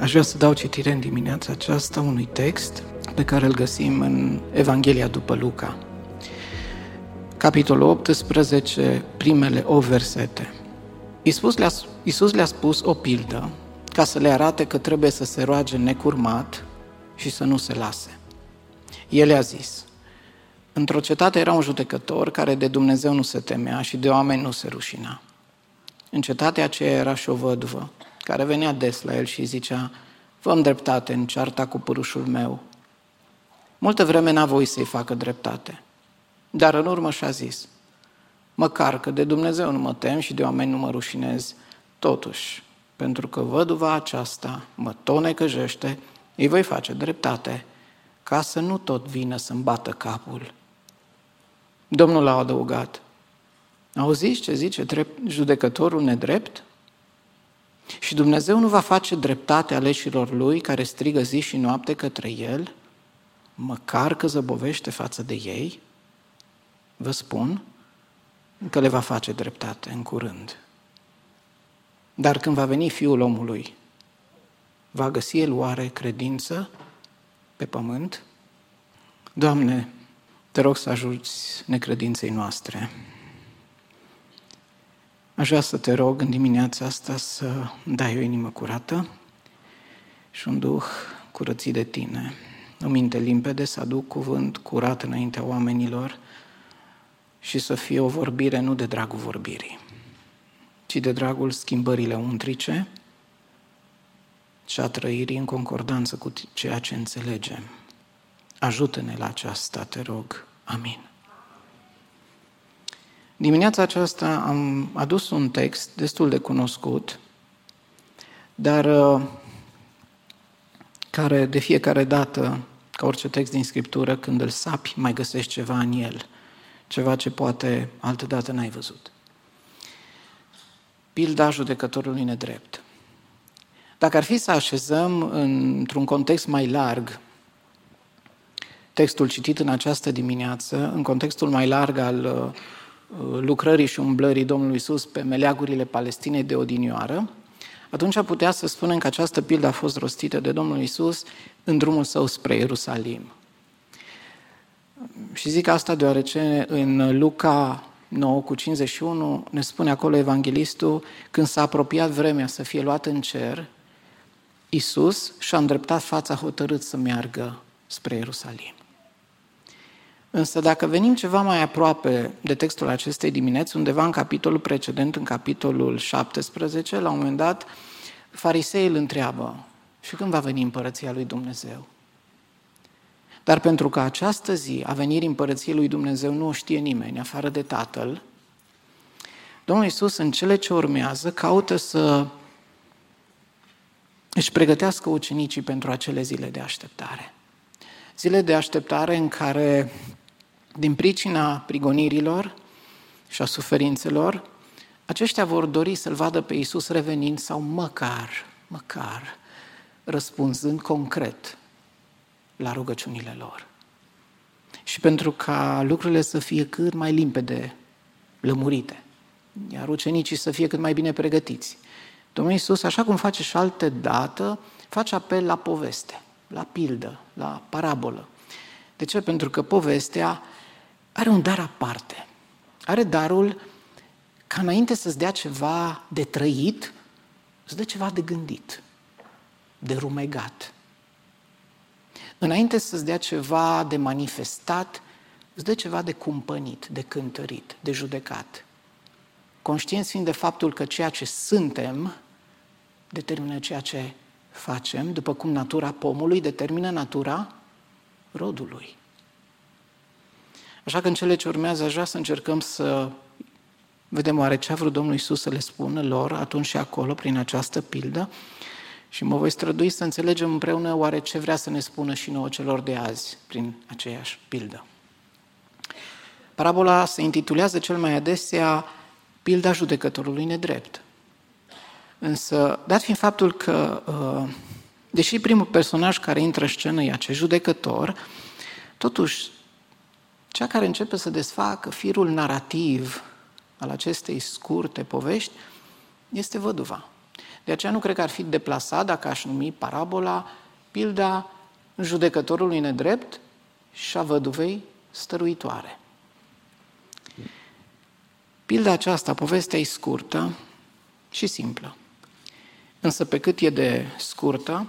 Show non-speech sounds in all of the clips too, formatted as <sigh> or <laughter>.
Aș vrea să dau citire în dimineața aceasta unui text pe care îl găsim în Evanghelia după Luca. Capitolul 18, primele o versete. Iisus le-a, Iisus le-a spus o pildă ca să le arate că trebuie să se roage necurmat și să nu se lase. El le-a zis, într-o cetate era un judecător care de Dumnezeu nu se temea și de oameni nu se rușina. În cetatea aceea era și o văduvă, care venea des la el și zicea, fă dreptate în cearta cu părușul meu. Multă vreme n-a voit să-i facă dreptate, dar în urmă și-a zis, măcar că de Dumnezeu nu mă tem și de oameni nu mă rușinez, totuși, pentru că văduva aceasta mă tonecăjește, îi voi face dreptate, ca să nu tot vină să-mi bată capul. Domnul a adăugat, auziți ce zice judecătorul nedrept? Și Dumnezeu nu va face dreptate aleșilor lui care strigă zi și noapte către el, măcar că zăbovește față de ei? Vă spun că le va face dreptate în curând. Dar când va veni Fiul omului, va găsi el oare credință pe pământ? Doamne, te rog să ajuți necredinței noastre. Aș vrea să te rog în dimineața asta să dai o inimă curată și un duh curățit de tine. O minte limpede, să aduc cuvânt curat înaintea oamenilor și să fie o vorbire nu de dragul vorbirii, ci de dragul schimbările untrice și a trăirii în concordanță cu ceea ce înțelegem. Ajută-ne la aceasta, te rog. Amin. Dimineața aceasta am adus un text destul de cunoscut, dar uh, care de fiecare dată, ca orice text din Scriptură, când îl sapi, mai găsești ceva în el, ceva ce poate altădată n-ai văzut. Pilda judecătorului nedrept. Dacă ar fi să așezăm într-un context mai larg textul citit în această dimineață, în contextul mai larg al uh, lucrării și umblării Domnului Isus pe meleagurile Palestinei de odinioară, atunci putea să spunem că această pildă a fost rostită de Domnul Isus în drumul său spre Ierusalim. Și zic asta deoarece în Luca 9 cu 51 ne spune acolo evanghelistul, când s-a apropiat vremea să fie luat în cer, Isus și-a îndreptat fața hotărât să meargă spre Ierusalim. Însă dacă venim ceva mai aproape de textul acestei dimineți, undeva în capitolul precedent, în capitolul 17, la un moment dat, fariseii îl întreabă, și când va veni împărăția lui Dumnezeu? Dar pentru că această zi a venirii împărăției lui Dumnezeu nu o știe nimeni, afară de Tatăl, Domnul Iisus în cele ce urmează caută să își pregătească ucenicii pentru acele zile de așteptare. Zile de așteptare în care din pricina prigonirilor și a suferințelor, aceștia vor dori să-L vadă pe Iisus revenind sau măcar, măcar, răspunzând concret la rugăciunile lor. Și pentru ca lucrurile să fie cât mai limpede, lămurite, iar ucenicii să fie cât mai bine pregătiți. Domnul Iisus, așa cum face și alte dată, face apel la poveste, la pildă, la parabolă. De ce? Pentru că povestea are un dar aparte. Are darul ca înainte să-ți dea ceva de trăit, îți dă ceva de gândit, de rumegat. Înainte să-ți dea ceva de manifestat, îți dă ceva de cumpănit, de cântărit, de judecat. Conștienți fiind de faptul că ceea ce suntem determină ceea ce facem, după cum natura pomului determină natura rodului. Așa că în cele ce urmează aș vrea să încercăm să vedem oare ce a vrut Domnul Isus să le spună lor atunci și acolo, prin această pildă, Și mă voi strădui să înțelegem împreună oare ce vrea să ne spună și nouă celor de azi prin aceeași pildă. Parabola se intitulează cel mai adesea pilda judecătorului nedrept. Însă, dat fiind faptul că, uh, deși primul personaj care intră în scenă e acest judecător, totuși, cea care începe să desfacă firul narrativ al acestei scurte povești este văduva. De aceea nu cred că ar fi deplasat dacă aș numi parabola pilda judecătorului nedrept și a văduvei stăruitoare. Pilda aceasta, povestea e scurtă și simplă. Însă pe cât e de scurtă,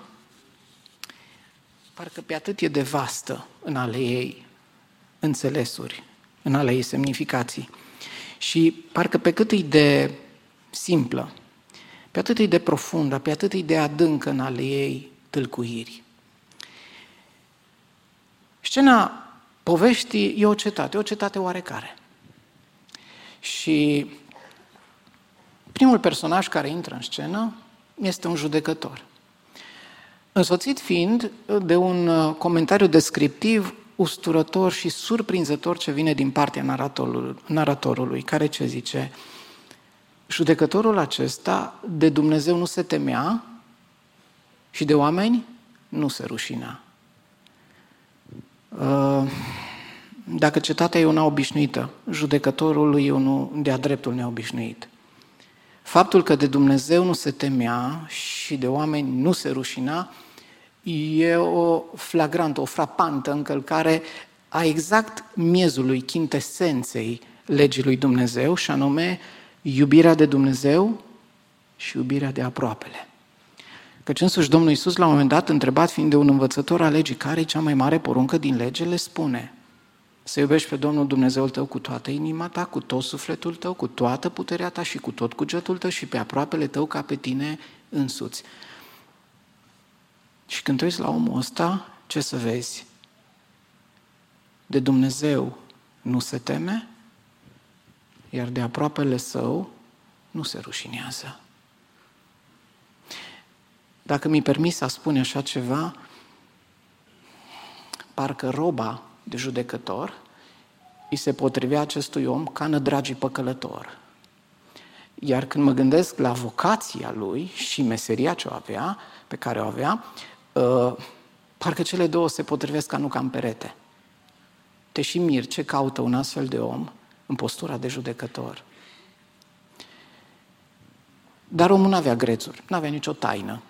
parcă pe atât e de vastă în ale ei înțelesuri, în ale ei semnificații. Și parcă pe cât e de simplă, pe atât e de profundă, pe atât e de adâncă în ale ei tâlcuiri. Scena poveștii e o cetate, o cetate oarecare. Și primul personaj care intră în scenă este un judecător. Însoțit fiind de un uh, comentariu descriptiv usturător și surprinzător ce vine din partea naratorului, naratorului care ce zice? Judecătorul acesta de Dumnezeu nu se temea și de oameni nu se rușina. Uh, dacă cetatea e una obișnuită, judecătorul e unul de-a dreptul neobișnuit. Faptul că de Dumnezeu nu se temea și de oameni nu se rușina e o flagrantă, o frapantă încălcare a exact miezului, chintesenței legii lui Dumnezeu, și anume iubirea de Dumnezeu și iubirea de aproapele. Căci însuși Domnul Iisus, la un moment dat, întrebat fiind de un învățător al legii, care e cea mai mare poruncă din lege, le spune – să iubești pe Domnul Dumnezeul tău cu toată inima ta, cu tot sufletul tău, cu toată puterea ta și cu tot cugetul tău și pe aproapele tău ca pe tine însuți. Și când te uiți la omul ăsta, ce să vezi? De Dumnezeu nu se teme, iar de aproapele său nu se rușinează. Dacă mi permis să spun așa ceva, parcă roba de judecător, îi se potrivea acestui om ca nădragii păcălător. Iar când mă gândesc la vocația lui și meseria ce o avea, pe care o avea, uh, parcă cele două se potrivesc ca nu ca în perete. Te și mir ce caută un astfel de om în postura de judecător. Dar omul nu avea grețuri, nu avea nicio taină.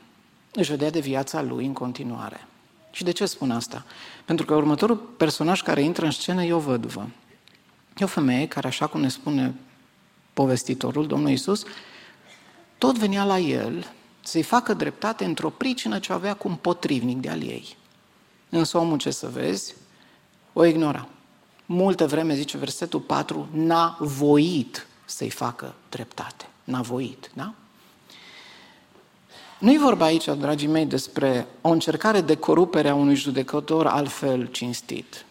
Își vedea de viața lui în continuare. Și de ce spun asta? Pentru că următorul personaj care intră în scenă e o văduvă. E o femeie care, așa cum ne spune povestitorul, Domnul Iisus, tot venea la el să-i facă dreptate într-o pricină ce avea cu un potrivnic de al ei. Însă omul, ce să vezi, o ignora. Multă vreme, zice versetul 4, n-a voit să-i facă dreptate. N-a voit, da? Nu e vorba aici, dragii mei, despre o încercare de corupere a unui judecător altfel cinstit.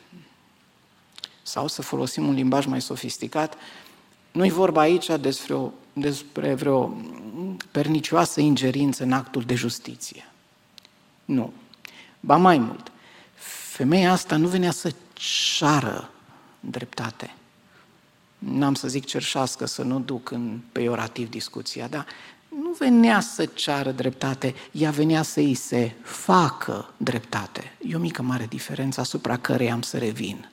Sau să folosim un limbaj mai sofisticat, nu e vorba aici despre, o, despre vreo pernicioasă ingerință în actul de justiție. Nu. Ba mai mult, femeia asta nu venea să ceară dreptate. N-am să zic cerșească, să nu duc în peiorativ discuția, dar nu venea să ceară dreptate, ea venea să îi se facă dreptate. E o mică mare diferență asupra cărei am să revin.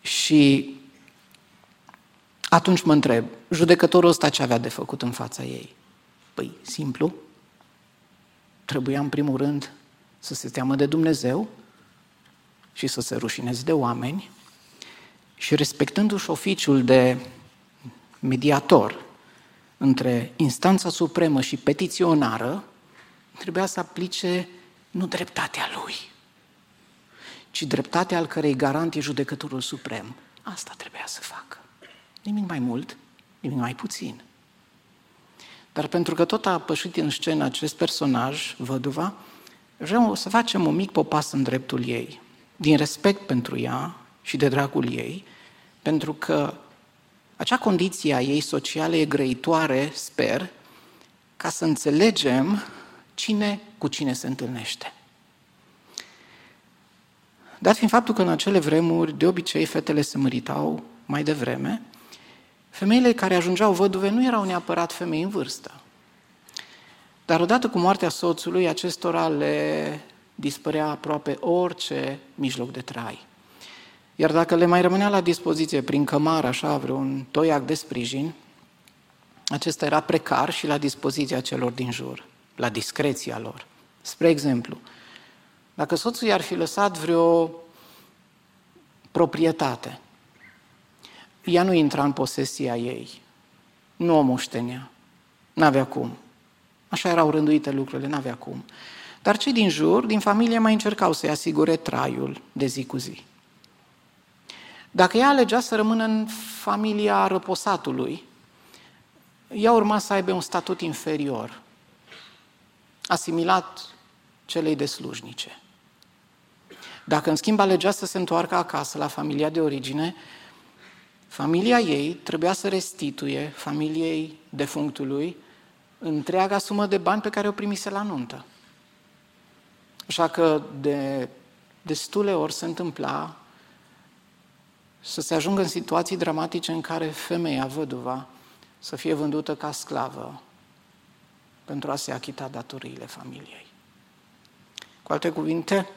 Și atunci mă întreb, judecătorul ăsta ce avea de făcut în fața ei? Păi, simplu. Trebuia în primul rând să se teamă de Dumnezeu și să se rușineze de oameni și respectându-și oficiul de mediator între instanța supremă și petiționară, trebuia să aplice nu dreptatea lui, ci dreptatea al cărei garant e judecătorul suprem. Asta trebuia să facă. Nimic mai mult, nimic mai puțin. Dar pentru că tot a pășit în scenă acest personaj, văduva, vreau să facem un mic popas în dreptul ei, din respect pentru ea și de dragul ei, pentru că acea condiție a ei socială e grăitoare, sper, ca să înțelegem cine cu cine se întâlnește. Dat fiind faptul că în acele vremuri, de obicei, fetele se măritau mai devreme, femeile care ajungeau văduve nu erau neapărat femei în vârstă. Dar odată cu moartea soțului, acestora le dispărea aproape orice mijloc de trai. Iar dacă le mai rămânea la dispoziție prin cămar, așa, vreun toiac de sprijin, acesta era precar și la dispoziția celor din jur, la discreția lor. Spre exemplu, dacă soțul i-ar fi lăsat vreo proprietate, ea nu intra în posesia ei, nu o moștenea, n-avea cum. Așa erau rânduite lucrurile, n-avea cum. Dar cei din jur, din familie, mai încercau să-i asigure traiul de zi cu zi. Dacă ea alegea să rămână în familia răposatului, ea urma să aibă un statut inferior, asimilat celei de slujnice. Dacă în schimb alegea să se întoarcă acasă la familia de origine, familia ei trebuia să restituie familiei defunctului întreaga sumă de bani pe care o primise la nuntă. Așa că de destule ori se întâmpla să se ajungă în situații dramatice în care femeia văduva să fie vândută ca sclavă pentru a se achita datoriile familiei. Cu alte cuvinte,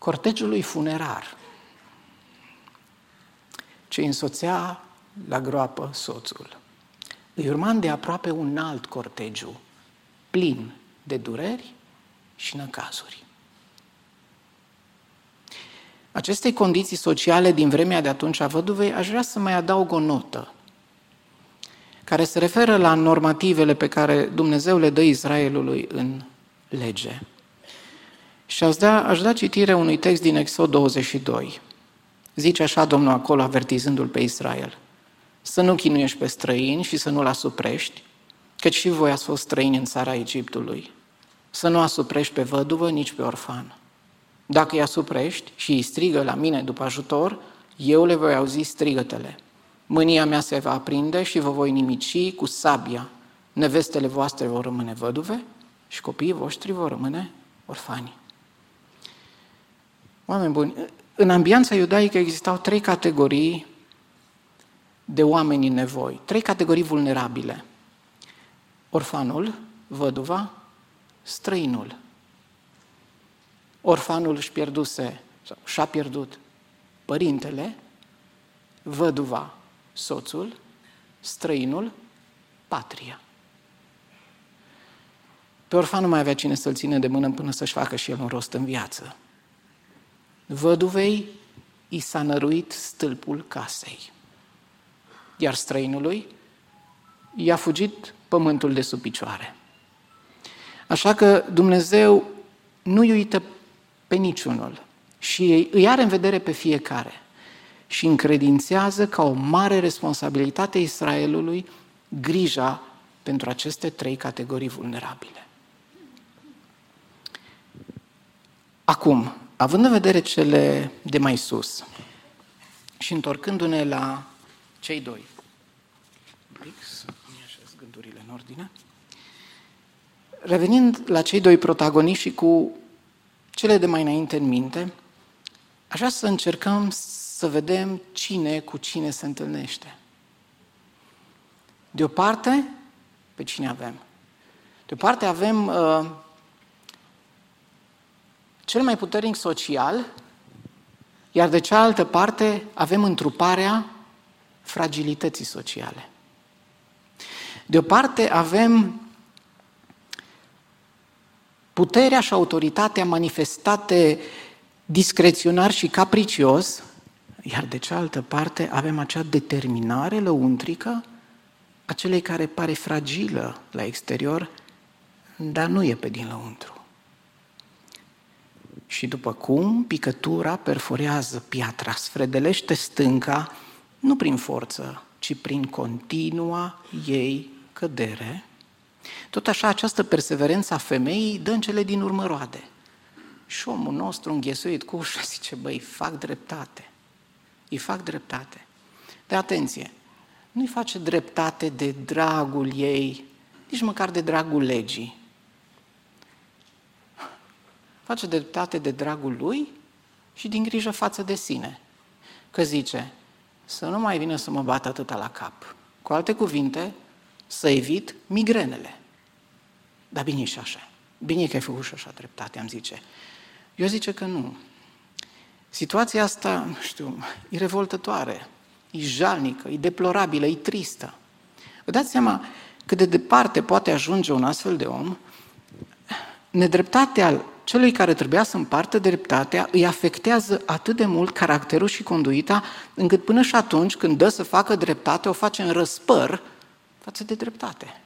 cortegiului funerar ce însoțea la groapă soțul. Îi urma de aproape un alt cortegiu, plin de dureri și năcazuri. Acestei condiții sociale din vremea de atunci a văduvei aș vrea să mai adaug o notă care se referă la normativele pe care Dumnezeu le dă Israelului în lege. Și aș da, aș da citire unui text din Exod 22. Zice așa Domnul acolo, avertizându-l pe Israel. Să nu chinuiești pe străini și să nu-l asuprești, căci și voi ați fost străini în țara Egiptului. Să nu asuprești pe văduvă, nici pe orfan. Dacă îi asuprești și îi strigă la mine după ajutor, eu le voi auzi strigătele. Mânia mea se va aprinde și vă voi nimici cu sabia. Nevestele voastre vor rămâne văduve și copiii voștri vor rămâne orfani. Oameni buni, în ambianța iudaică existau trei categorii de oameni în nevoi, trei categorii vulnerabile. Orfanul, văduva, străinul. Orfanul își pierduse, sau și-a pierdut părintele, văduva, soțul, străinul, patria. Pe orfan nu mai avea cine să-l ține de mână până să-și facă și el un rost în viață. Văduvei i s-a năruit stâlpul casei, iar străinului i-a fugit pământul de sub picioare. Așa că Dumnezeu nu-i uită pe niciunul și îi are în vedere pe fiecare și încredințează ca o mare responsabilitate Israelului grija pentru aceste trei categorii vulnerabile. Acum, având în vedere cele de mai sus și întorcându-ne la cei doi, gândurile în ordine, revenind la cei doi protagoniști și cu cele de mai înainte în minte, aș vrea să încercăm să vedem cine cu cine se întâlnește. De o parte, pe cine avem? De o parte avem uh, cel mai puternic social, iar de cealaltă parte avem întruparea fragilității sociale. De o parte avem puterea și autoritatea manifestate discreționar și capricios, iar de cealaltă parte avem acea determinare lăuntrică a celei care pare fragilă la exterior, dar nu e pe din lăuntru. Și după cum picătura perforează piatra, sfredelește stânca, nu prin forță, ci prin continua ei cădere, tot așa această perseverență a femeii dă în cele din urmă roade. Și omul nostru înghesuit cu ușa zice, băi, fac dreptate. Îi fac dreptate. De atenție, nu-i face dreptate de dragul ei, nici măcar de dragul legii. Face dreptate de dragul lui și din grijă față de sine. Că zice, să nu mai vină să mă bată atâta la cap. Cu alte cuvinte, să evit migrenele. Dar bine și așa. Bine că ai făcut și așa dreptate, am zice. Eu zice că nu. Situația asta, nu știu, e revoltătoare, e jalnică, e deplorabilă, e tristă. Vă dați seama cât de departe poate ajunge un astfel de om? Nedreptatea celui care trebuia să împartă dreptatea îi afectează atât de mult caracterul și conduita, încât până și atunci când dă să facă dreptate, o face în răspăr față de dreptate,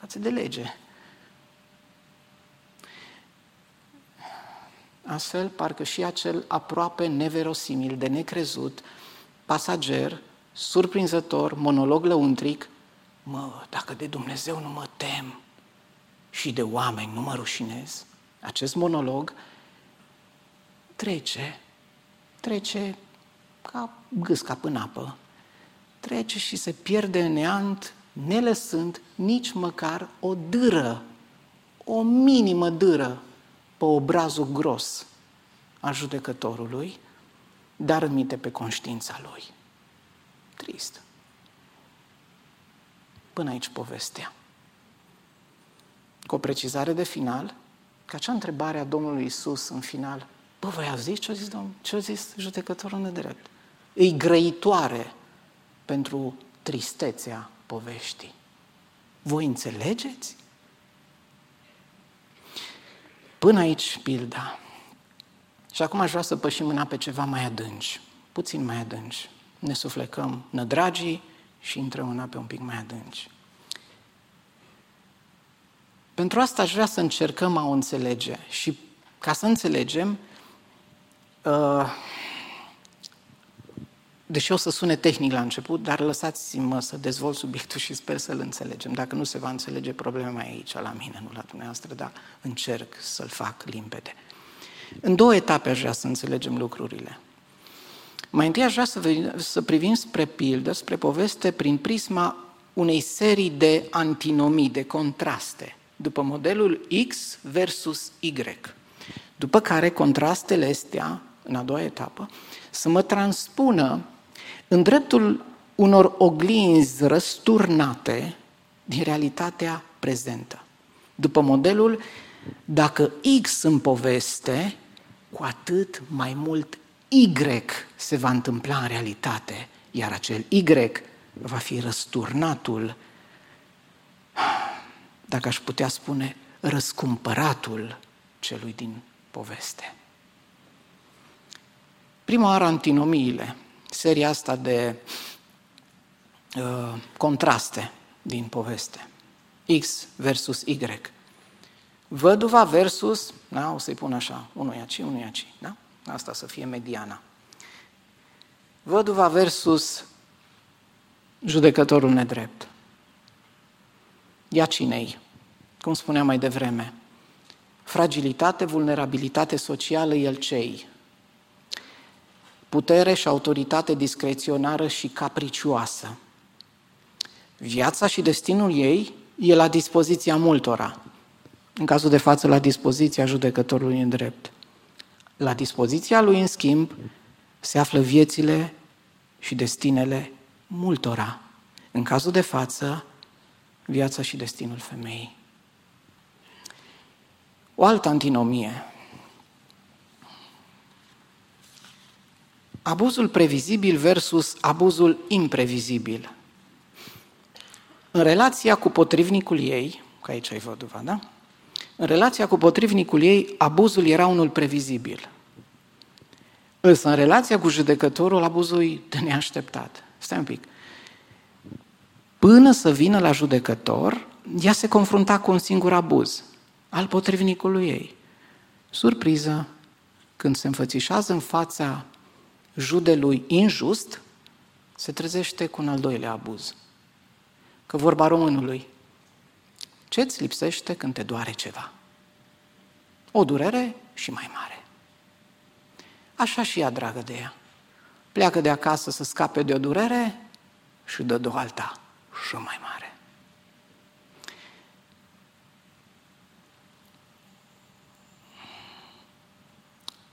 față de lege. Astfel, parcă și acel aproape neverosimil, de necrezut, pasager, surprinzător, monolog lăuntric, mă, dacă de Dumnezeu nu mă tem și de oameni nu mă rușinez, acest monolog trece, trece ca gâsca în apă, trece și se pierde în neant, nelăsând nici măcar o dâră, o minimă dâră pe obrazul gros al judecătorului, dar îmite pe conștiința lui. Trist. Până aici povestea. Cu o precizare de final, că acea întrebare a Domnului Isus în final, bă, voi ați zis ce a zis, Domnul? Ce a zis judecătorul nedrept? E grăitoare pentru tristețea poveștii. Voi înțelegeți? Până aici, pilda. Și acum aș vrea să pășim mâna pe ceva mai adânci, puțin mai adânci. Ne suflecăm nădragii și intrăm în ape un pic mai adânci. Pentru asta aș vrea să încercăm a o înțelege. Și ca să înțelegem, uh, deși o să sune tehnic la început, dar lăsați-mă să dezvolt subiectul și sper să-l înțelegem. Dacă nu se va înțelege, problema mai aici, la mine, nu la dumneavoastră, dar încerc să-l fac limpede. În două etape aș vrea să înțelegem lucrurile. Mai întâi aș vrea să, să privim spre pildă, spre poveste, prin prisma unei serii de antinomii, de contraste, după modelul X versus Y. După care contrastele astea, în a doua etapă, să mă transpună în dreptul unor oglinzi răsturnate din realitatea prezentă. După modelul, dacă X în poveste, cu atât mai mult Y se va întâmpla în realitate, iar acel Y va fi răsturnatul, dacă aș putea spune, răscumpăratul celui din poveste. Prima oară antinomiile, seria asta de uh, contraste din poveste. X versus Y. Văduva versus, da, o să-i pun așa, unul aici, unul aici, da? Asta să fie mediana. Văduva versus judecătorul nedrept. Ia cinei, cum spuneam mai devreme. Fragilitate, vulnerabilitate socială, el cei putere și autoritate discreționară și capricioasă. Viața și destinul ei e la dispoziția multora. În cazul de față, la dispoziția judecătorului în drept. La dispoziția lui, în schimb, se află viețile și destinele multora. În cazul de față, viața și destinul femeii. O altă antinomie Abuzul previzibil versus abuzul imprevizibil. În relația cu potrivnicul ei, că aici ai văduva, da? În relația cu potrivnicul ei, abuzul era unul previzibil. Însă în relația cu judecătorul, abuzul e de neașteptat. Stai un pic. Până să vină la judecător, ea se confrunta cu un singur abuz, al potrivnicului ei. Surpriză, când se înfățișează în fața judelui injust, se trezește cu un al doilea abuz. Că vorba românului, ce îți lipsește când te doare ceva? O durere și mai mare. Așa și ea, dragă de ea. Pleacă de acasă să scape de o durere și dă de alta și mai mare.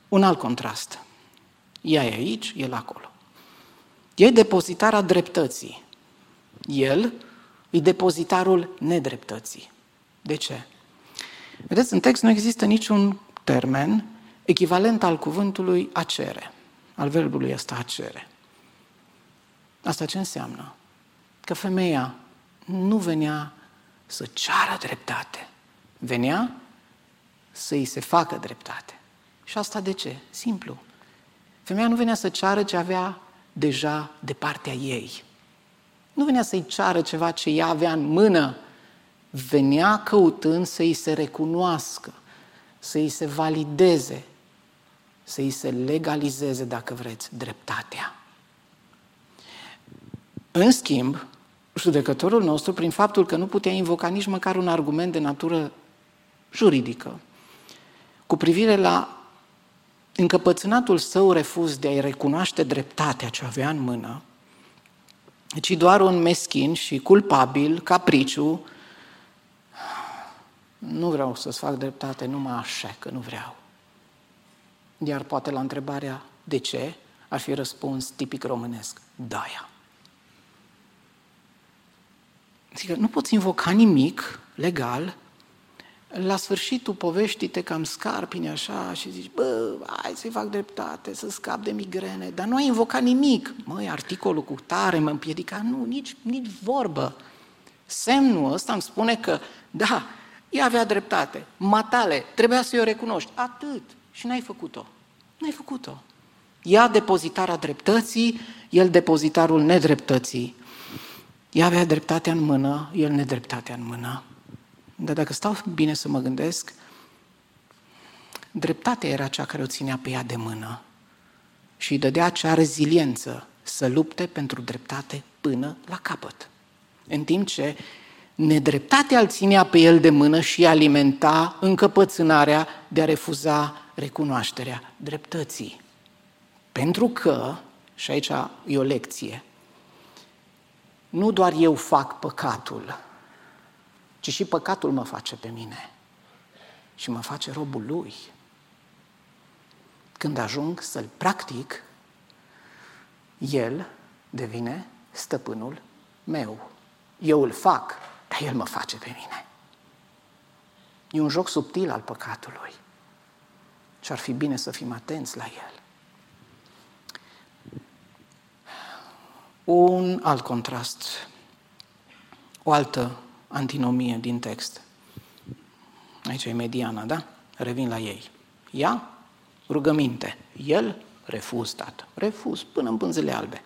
Un alt contrast. Ea e aici, el acolo. E depozitarea dreptății. El e depozitarul nedreptății. De ce? Vedeți, în text nu există niciun termen echivalent al cuvântului a cere, al verbului ăsta a cere. Asta ce înseamnă? Că femeia nu venea să ceară dreptate, venea să îi se facă dreptate. Și asta de ce? Simplu. Femeia nu venea să ceară ce avea deja de partea ei. Nu venea să-i ceară ceva ce ea avea în mână. Venea căutând să îi se recunoască, să îi se valideze, să îi se legalizeze, dacă vreți, dreptatea. În schimb, judecătorul nostru, prin faptul că nu putea invoca nici măcar un argument de natură juridică, cu privire la încăpățânatul său refuz de a-i recunoaște dreptatea ce avea în mână, ci doar un meschin și culpabil, capriciu, nu vreau să-ți fac dreptate numai așa, că nu vreau. Iar poate la întrebarea de ce, ar fi răspuns tipic românesc, daia. Adică nu poți invoca nimic legal la sfârșitul poveștii te cam scarpini așa și zici, bă, hai să-i fac dreptate, să scap de migrene, dar nu ai invocat nimic. Măi, articolul cu tare mă împiedica, nu, nici, nici vorbă. Semnul ăsta îmi spune că, da, ea avea dreptate, matale, trebuia să-i o recunoști, atât. Și n-ai făcut-o. N-ai făcut-o. Ea depozitarea dreptății, el depozitarul nedreptății. Ea avea dreptatea în mână, el nedreptatea în mână. Dar dacă stau bine să mă gândesc, dreptatea era cea care o ținea pe ea de mână și îi dădea acea reziliență să lupte pentru dreptate până la capăt. În timp ce nedreptatea îl ținea pe el de mână și alimenta încăpățânarea de a refuza recunoașterea dreptății. Pentru că, și aici e o lecție, nu doar eu fac păcatul, ci și păcatul mă face pe mine și mă face robul lui. Când ajung să-l practic, el devine stăpânul meu. Eu îl fac, dar el mă face pe mine. E un joc subtil al păcatului. Și ar fi bine să fim atenți la el. Un alt contrast, o altă antinomie din text. Aici e mediana, da? Revin la ei. Ea, rugăminte. El, refuz, tată. Refuz până în pânzele albe.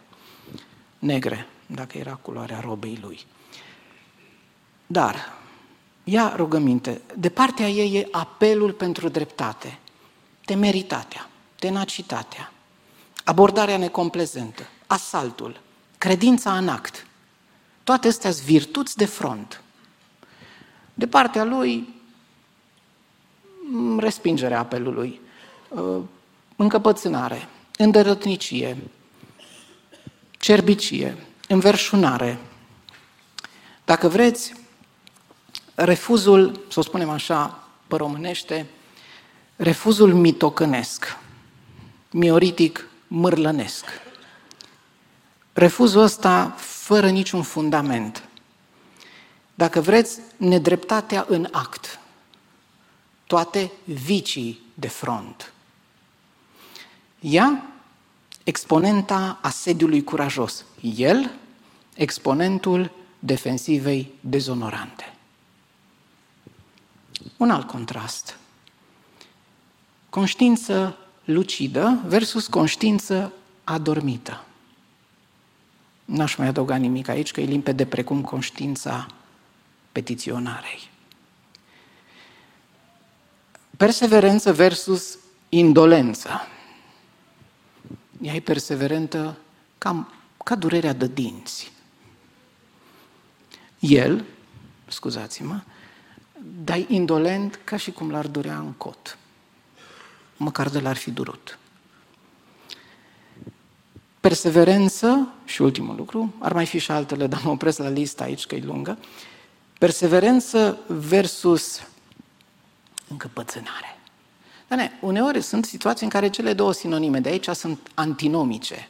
Negre, dacă era culoarea robei lui. Dar, ea rugăminte. De partea ei e apelul pentru dreptate, temeritatea, tenacitatea, abordarea necomplezentă, asaltul, credința în act. Toate astea sunt virtuți de front. De partea lui, respingerea apelului, uh, încăpățânare, îndărătnicie, cerbicie, înverșunare. Dacă vreți, refuzul, să o spunem așa, pe românește, refuzul mitocănesc, mioritic mârlănesc. Refuzul ăsta fără niciun fundament. Dacă vreți, nedreptatea în act. Toate vicii de front. Ea, exponenta asediului curajos. El, exponentul defensivei dezonorante. Un alt contrast. Conștiință lucidă versus conștiință adormită. N-aș mai adăuga nimic aici, că e limpede precum conștiința petiționarei. Perseverență versus indolență. Ea e perseverentă ca, ca durerea de dinți. El, scuzați-mă, dar indolent ca și cum l-ar durea în cot. Măcar de l-ar fi durut. Perseverență, și ultimul lucru, ar mai fi și altele, dar mă opresc la lista aici că e lungă. Perseverență versus încăpățânare. Dar ne, uneori sunt situații în care cele două sinonime de aici sunt antinomice.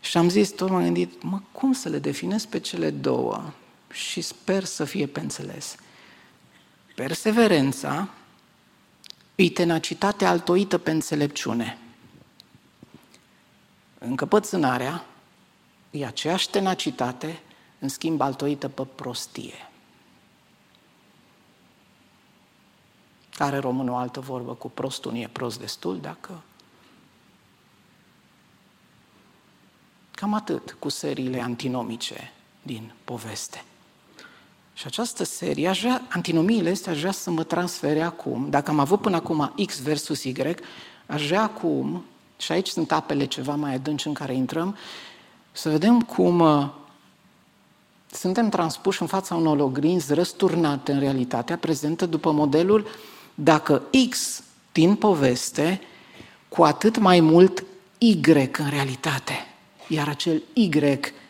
Și am zis, tot m-am gândit, mă, cum să le definez pe cele două? Și sper să fie pe înțeles. Perseverența e tenacitatea altoită pe înțelepciune. Încăpățânarea e aceeași tenacitate, în schimb altoită pe prostie. Are românul o altă vorbă cu prostul nu e prost destul, dacă... Cam atât cu seriile antinomice din poveste. Și această serie, aș vrea, antinomiile astea aș vrea să mă transfere acum, dacă am avut până acum X versus Y, aș vrea acum, și aici sunt apele ceva mai adânci în care intrăm, să vedem cum uh, suntem transpuși în fața unor ogrinzi răsturnate în realitatea prezentă după modelul dacă X din poveste, cu atât mai mult Y în realitate, iar acel Y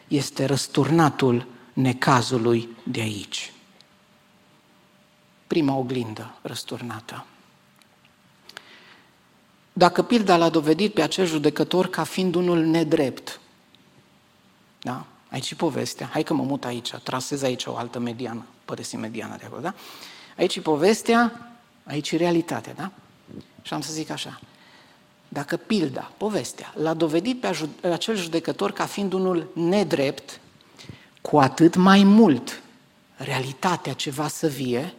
este răsturnatul necazului de aici. Prima oglindă răsturnată. Dacă pilda l-a dovedit pe acel judecător ca fiind unul nedrept, da? Aici și povestea. Hai că mă mut aici, trasez aici o altă mediană, părăsim mediana de acolo, da? Aici și povestea, aici și realitatea, da? Și am să zic așa. Dacă pilda, povestea, l-a dovedit pe acel judecător ca fiind unul nedrept, cu atât mai mult realitatea ce va să vie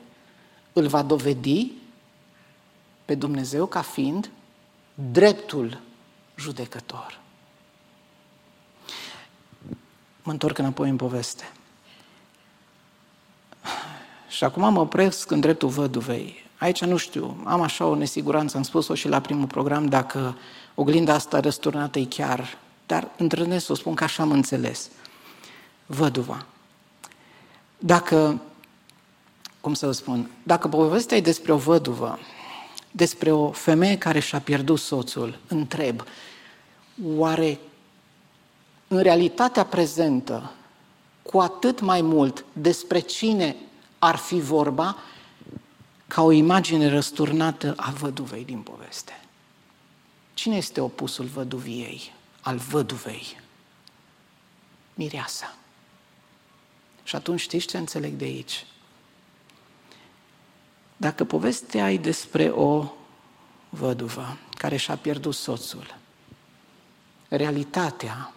îl va dovedi pe Dumnezeu ca fiind dreptul judecător. Mă întorc înapoi în poveste. Și acum mă opresc în dreptul văduvei. Aici nu știu, am așa o nesiguranță, am spus-o și la primul program, dacă oglinda asta răsturnată e chiar, dar întrănesc să o spun că așa am înțeles văduva. Dacă, cum să vă spun, dacă povestea e despre o văduvă, despre o femeie care și-a pierdut soțul, întreb, oare în realitatea prezentă, cu atât mai mult despre cine ar fi vorba ca o imagine răsturnată a văduvei din poveste. Cine este opusul văduviei, al văduvei? Mireasa. Și atunci știți ce înțeleg de aici? Dacă povestea e despre o văduvă care și-a pierdut soțul, realitatea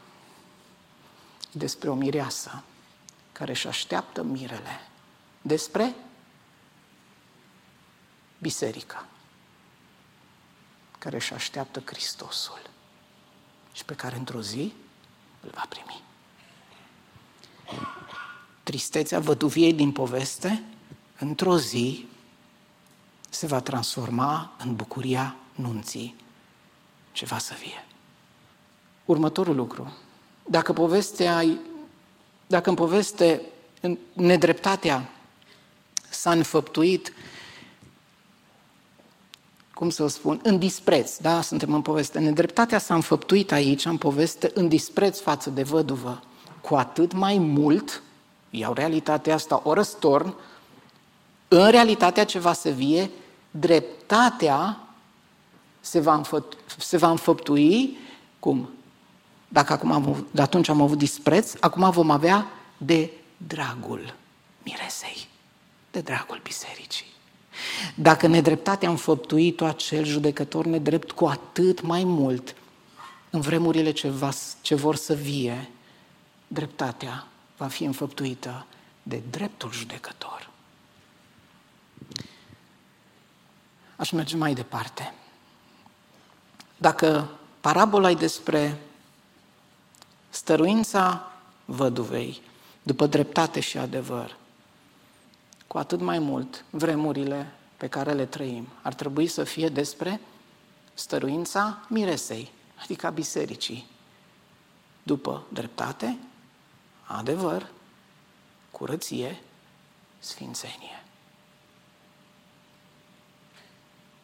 e despre o mireasă care își așteaptă mirele, despre biserică care își așteaptă Hristosul și pe care într-o zi îl va primi. Tristețea văduviei din poveste, într-o zi se va transforma în bucuria nunții ce va să fie. Următorul lucru. Dacă povestea, dacă în poveste nedreptatea s-a înfăptuit, cum să o spun, în dispreț, da, suntem în poveste, nedreptatea s-a înfăptuit aici, în poveste, în dispreț față de văduvă, cu atât mai mult iau realitatea asta, o răstorn, în realitatea ce va să vie, dreptatea se va, înfăpt, se va înfăptui, cum? Dacă acum am avut, de atunci am avut dispreț, acum vom avea de dragul miresei, de dragul bisericii. Dacă nedreptatea a înfăptuit acel judecător nedrept cu atât mai mult, în vremurile ce, va, ce vor să vie, dreptatea va fi înfăptuită de dreptul judecător. Aș merge mai departe. Dacă parabola e despre stăruința văduvei, după dreptate și adevăr, cu atât mai mult vremurile pe care le trăim ar trebui să fie despre stăruința miresei, adică a bisericii, după dreptate adevăr, curăție, sfințenie.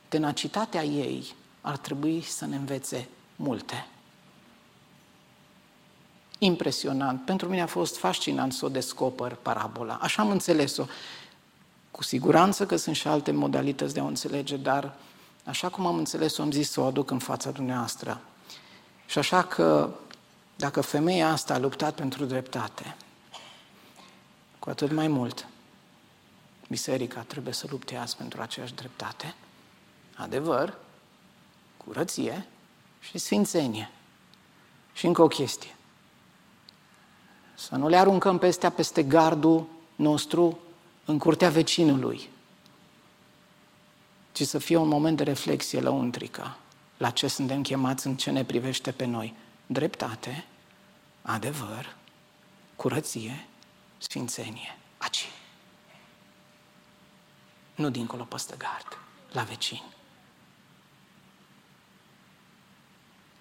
Tenacitatea ei ar trebui să ne învețe multe. impresionant. Pentru mine a fost fascinant să o descoper parabola. Așa am înțeles-o. Cu siguranță că sunt și alte modalități de a o înțelege, dar așa cum am înțeles-o, am zis să o aduc în fața dumneavoastră. Și așa că, dacă femeia asta a luptat pentru dreptate, cu atât mai mult, biserica trebuie să lupte azi pentru aceeași dreptate, adevăr, curăție și sfințenie. Și încă o chestie. Să nu le aruncăm pestea peste gardul nostru în curtea vecinului, ci să fie un moment de reflexie lăuntrică la ce suntem chemați în ce ne privește pe noi. Dreptate, adevăr, curăție, sfințenie. Aci. Nu dincolo peste gard, la vecini.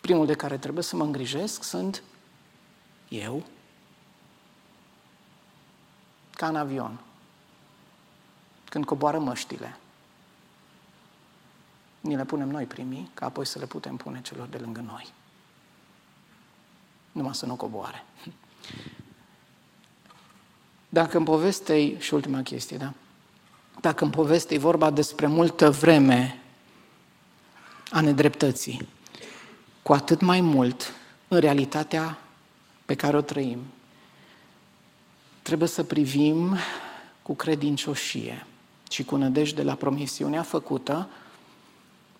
Primul de care trebuie să mă îngrijesc sunt eu, ca în avion, când coboară măștile. Ni le punem noi primii, ca apoi să le putem pune celor de lângă noi. Numai să nu coboare. Dacă în poveste și ultima chestie, da? Dacă în poveste e vorba despre multă vreme a nedreptății, cu atât mai mult în realitatea pe care o trăim, trebuie să privim cu credincioșie și cu nădejde la promisiunea făcută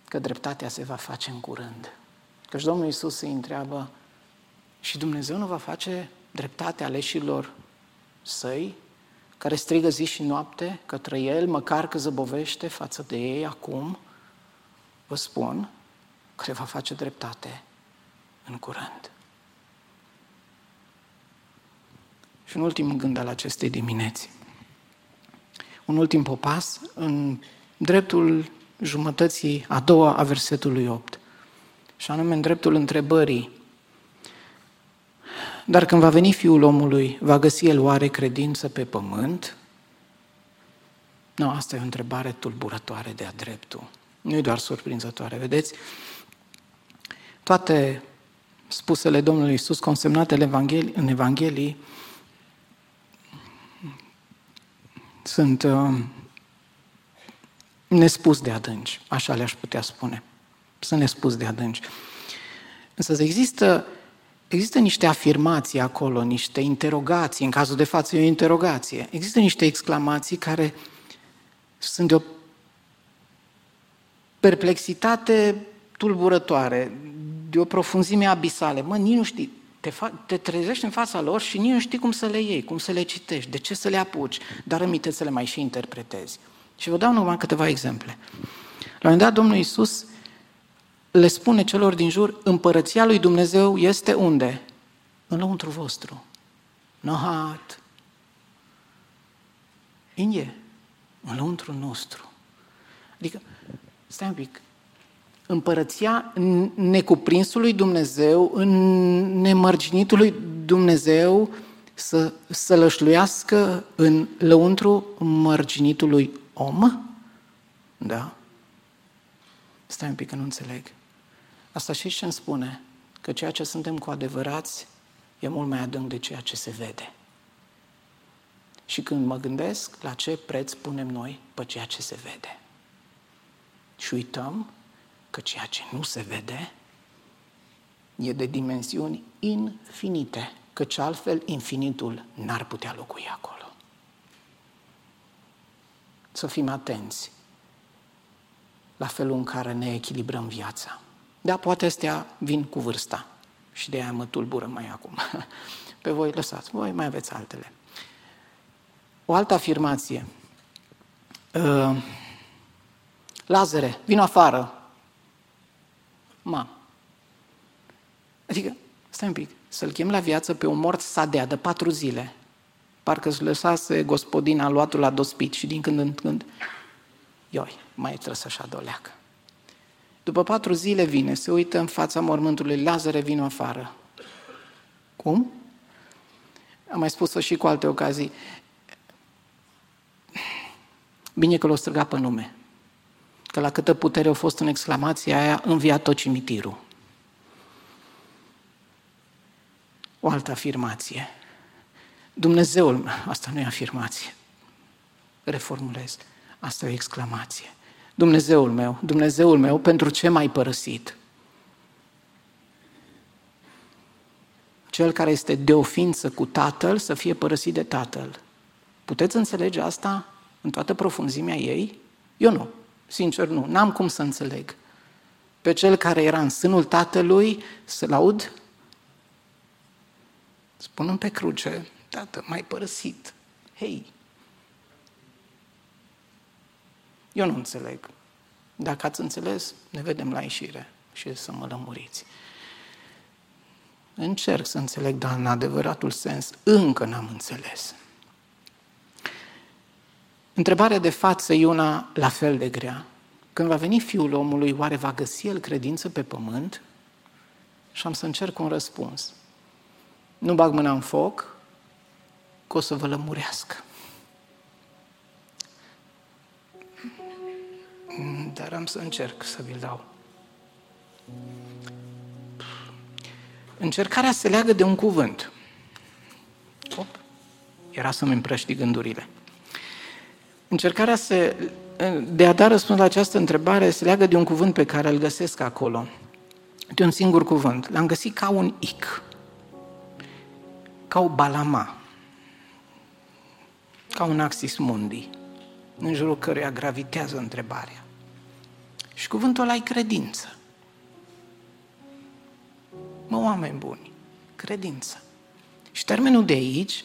că dreptatea se va face în curând. Căci Domnul Iisus îi întreabă și Dumnezeu nu va face dreptatea aleșilor săi, care strigă zi și noapte către El, măcar că zăbovește față de ei acum, vă spun că le va face dreptate în curând. Și un ultim gând al acestei dimineți. Un ultim popas în dreptul jumătății a doua a versetului 8. Și anume în dreptul întrebării. Dar când va veni Fiul omului, va găsi el oare credință pe pământ? Nu, asta e o întrebare tulburătoare de-a dreptul. Nu e doar surprinzătoare, vedeți? Toate spusele Domnului Isus, consemnate în Evanghelii, în Evanghelii sunt uh, nespus de adânci, așa le-aș putea spune. Sunt nespus de adânci. Însă există, există niște afirmații acolo, niște interogații, în cazul de față e o interogație, există niște exclamații care sunt de o perplexitate tulburătoare, de o profunzime abisală. Mă, nici nu știi, te, fa- te trezești în fața lor și nici nu știi cum să le iei, cum să le citești, de ce să le apuci, dar îmite să le mai și interpretezi. Și vă dau numai câteva exemple. La un moment dat, Domnul Iisus le spune celor din jur, împărăția lui Dumnezeu este unde? În lăuntru vostru. Nohat. Inge. În lăuntru nostru. Adică, stai un pic, împărăția necuprinsului Dumnezeu, în nemărginitului Dumnezeu, să sălășluiască în lăuntru mărginitului om? Da? Stai un pic că nu înțeleg. Asta și ce îmi spune? Că ceea ce suntem cu adevărați e mult mai adânc de ceea ce se vede. Și când mă gândesc la ce preț punem noi pe ceea ce se vede. Și uităm că ceea ce nu se vede e de dimensiuni infinite, căci altfel infinitul n-ar putea locui acolo. Să fim atenți la felul în care ne echilibrăm viața. Da, poate astea vin cu vârsta și de aia mă tulbură mai acum. <laughs> Pe voi lăsați, voi mai aveți altele. O altă afirmație. Uh, Lazare, vin afară, Ma. Adică, stai un pic, să-l chem la viață pe un mort sadea de patru zile. Parcă își lăsase gospodina luatul la dospit și din când în când, ioi, mai trebuie să-și adoleacă. După patru zile vine, se uită în fața mormântului, Lazare vine afară. Cum? Am mai spus-o și cu alte ocazii. Bine că l-o străga pe nume că la câtă putere a fost în exclamația aia, înviat tot cimitirul. o altă afirmație. Dumnezeul meu, asta nu e afirmație, reformulez, asta e o exclamație. Dumnezeul meu, Dumnezeul meu, pentru ce m-ai părăsit? Cel care este de o ființă cu Tatăl să fie părăsit de Tatăl. Puteți înțelege asta în toată profunzimea ei? Eu nu, sincer nu, n-am cum să înțeleg. Pe cel care era în sânul Tatălui să-l aud spunând pe cruce, Tată, m-ai părăsit. Hei! Eu nu înțeleg. Dacă ați înțeles, ne vedem la ieșire și să mă lămuriți. Încerc să înțeleg, dar în adevăratul sens încă n-am înțeles. Întrebarea de față e una la fel de grea. Când va veni Fiul omului, oare va găsi el credință pe pământ? Și am să încerc un răspuns. Nu bag mâna în foc, că o să vă lămurească. Dar am să încerc să vi-l dau. Încercarea se leagă de un cuvânt. Op, era să-mi împrăști gândurile. Încercarea se, de a da răspuns la această întrebare se leagă de un cuvânt pe care îl găsesc acolo. De un singur cuvânt. L-am găsit ca un ic. Ca o balama. Ca un axis mundi. În jurul căruia gravitează întrebarea. Și cuvântul ăla e credință. Mă, oameni buni, credință. Și termenul de aici,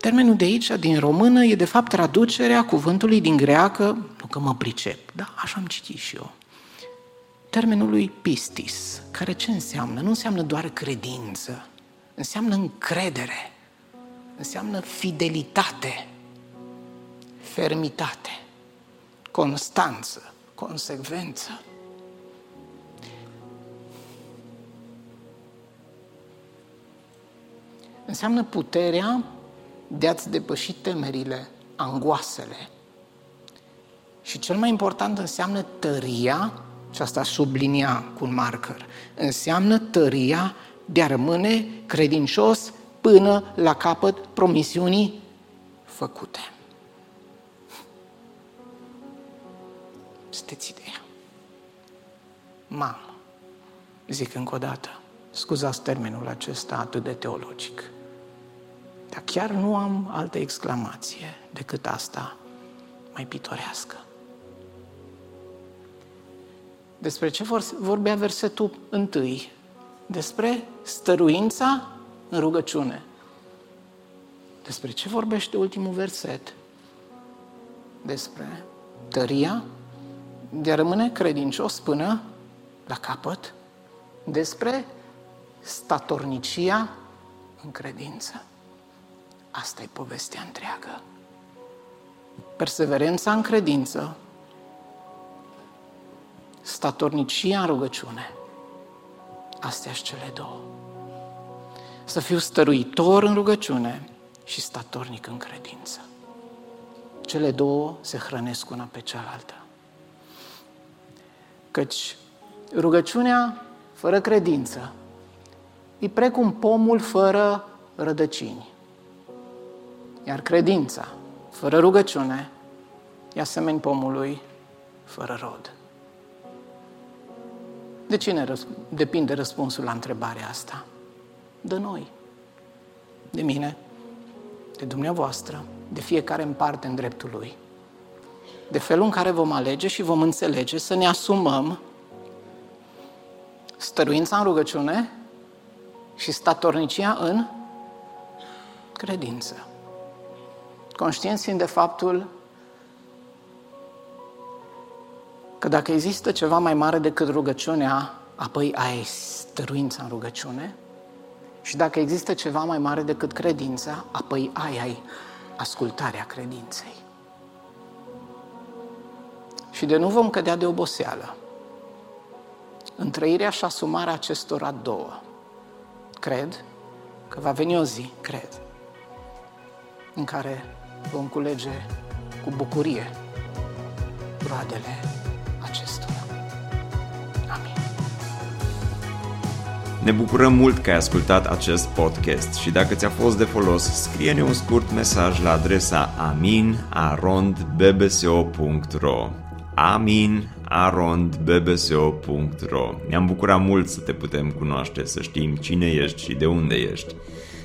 termenul de aici, din română, e de fapt traducerea cuvântului din greacă, nu că mă pricep, da, așa am citit și eu. Termenul lui pistis, care ce înseamnă? Nu înseamnă doar credință, înseamnă încredere, înseamnă fidelitate, fermitate, constanță, consecvență. Înseamnă puterea de a-ți depăși temerile, angoasele. Și cel mai important înseamnă tăria, și asta sublinia cu un marker, înseamnă tăria de a rămâne credincios până la capăt promisiunii făcute. Sunteți ideea. Mamă, zic încă o dată, scuzați termenul acesta atât de teologic, dar chiar nu am altă exclamație decât asta mai pitorească. Despre ce vorbea versetul întâi? Despre stăruința în rugăciune. Despre ce vorbește ultimul verset? Despre tăria de a rămâne credincios până la capăt, despre statornicia în credință. Asta e povestea întreagă. Perseverența în credință, statornicia în rugăciune. Astea sunt cele două. Să fiu stăruitor în rugăciune și statornic în credință. Cele două se hrănesc una pe cealaltă. Căci rugăciunea fără credință e precum pomul fără rădăcini. Iar credința fără rugăciune e asemeni pomului fără rod. De cine răsp- depinde răspunsul la întrebarea asta? De noi, de mine, de dumneavoastră, de fiecare în parte în dreptul lui de felul în care vom alege și vom înțelege să ne asumăm stăruința în rugăciune și statornicia în credință. Conștienți fiind de faptul că dacă există ceva mai mare decât rugăciunea, apoi ai stăruința în rugăciune și dacă există ceva mai mare decât credința, apoi ai, ai ascultarea credinței și de nu vom cădea de oboseală. Întrăirea și asumarea acestora două. Cred că va veni o zi, cred, în care vom culege cu bucurie roadele acestora. Amin. Ne bucurăm mult că ai ascultat acest podcast și dacă ți-a fost de folos, scrie-ne un scurt mesaj la adresa aminarondbbso.ro aminarondbbso.ro Ne-am bucurat mult să te putem cunoaște, să știm cine ești și de unde ești.